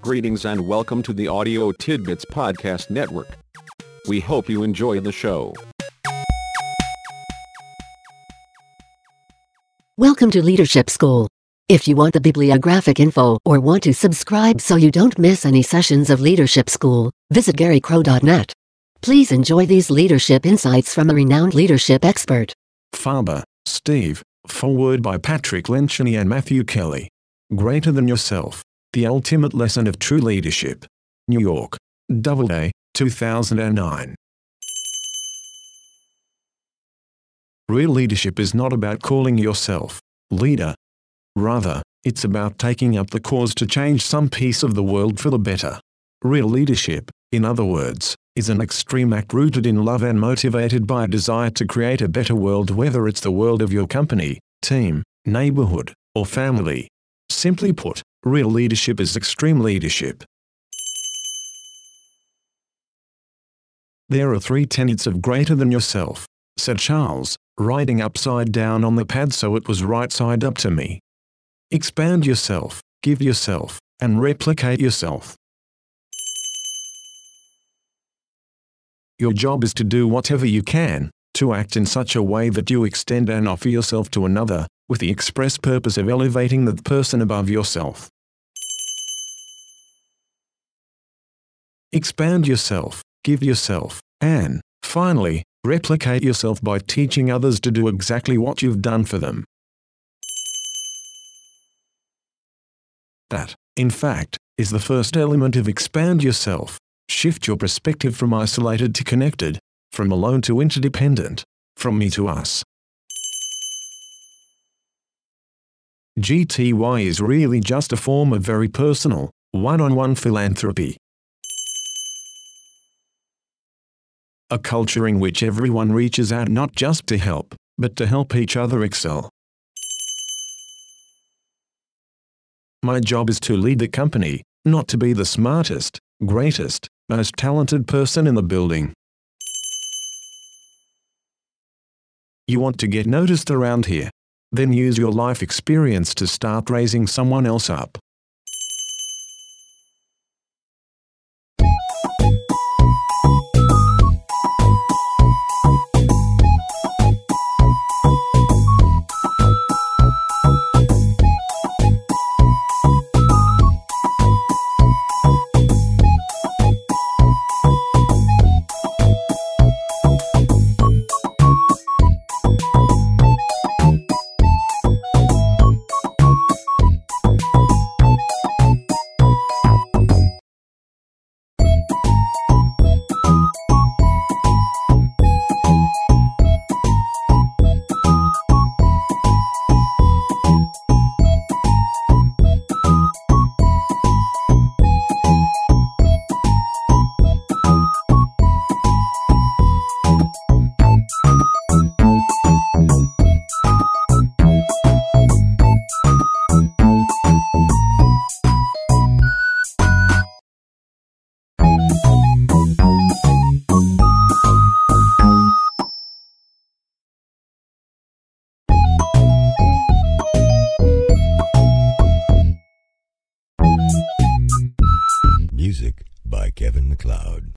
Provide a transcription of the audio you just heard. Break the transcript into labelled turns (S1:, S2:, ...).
S1: Greetings and welcome to the Audio Tidbits Podcast Network. We hope you enjoy the show.
S2: Welcome to Leadership School. If you want the bibliographic info or want to subscribe so you don't miss any sessions of Leadership School, visit garycrow.net. Please enjoy these leadership insights from a renowned leadership expert.
S3: Farber, Steve, foreword by Patrick Lencioni and Matthew Kelly. Greater than yourself. The ultimate lesson of true leadership. New York. Doubleday, 2009. Real leadership is not about calling yourself leader. Rather, it's about taking up the cause to change some piece of the world for the better. Real leadership, in other words, is an extreme act rooted in love and motivated by a desire to create a better world whether it's the world of your company, team, neighborhood, or family. Simply put, real leadership is extreme leadership. There are three tenets of greater than yourself, said Charles, writing upside down on the pad so it was right side up to me. Expand yourself, give yourself, and replicate yourself. Your job is to do whatever you can, to act in such a way that you extend and offer yourself to another, with the express purpose of elevating the person above yourself. Expand yourself, give yourself, and, finally, replicate yourself by teaching others to do exactly what you've done for them. That, in fact, is the first element of expand yourself. Shift your perspective from isolated to connected, from alone to interdependent, from me to us. GTY is really just a form of very personal, one-on-one philanthropy. A culture in which everyone reaches out not just to help, but to help each other excel. My job is to lead the company, not to be the smartest, greatest, most talented person in the building. You want to get noticed around here? Then use your life experience to start raising someone else up.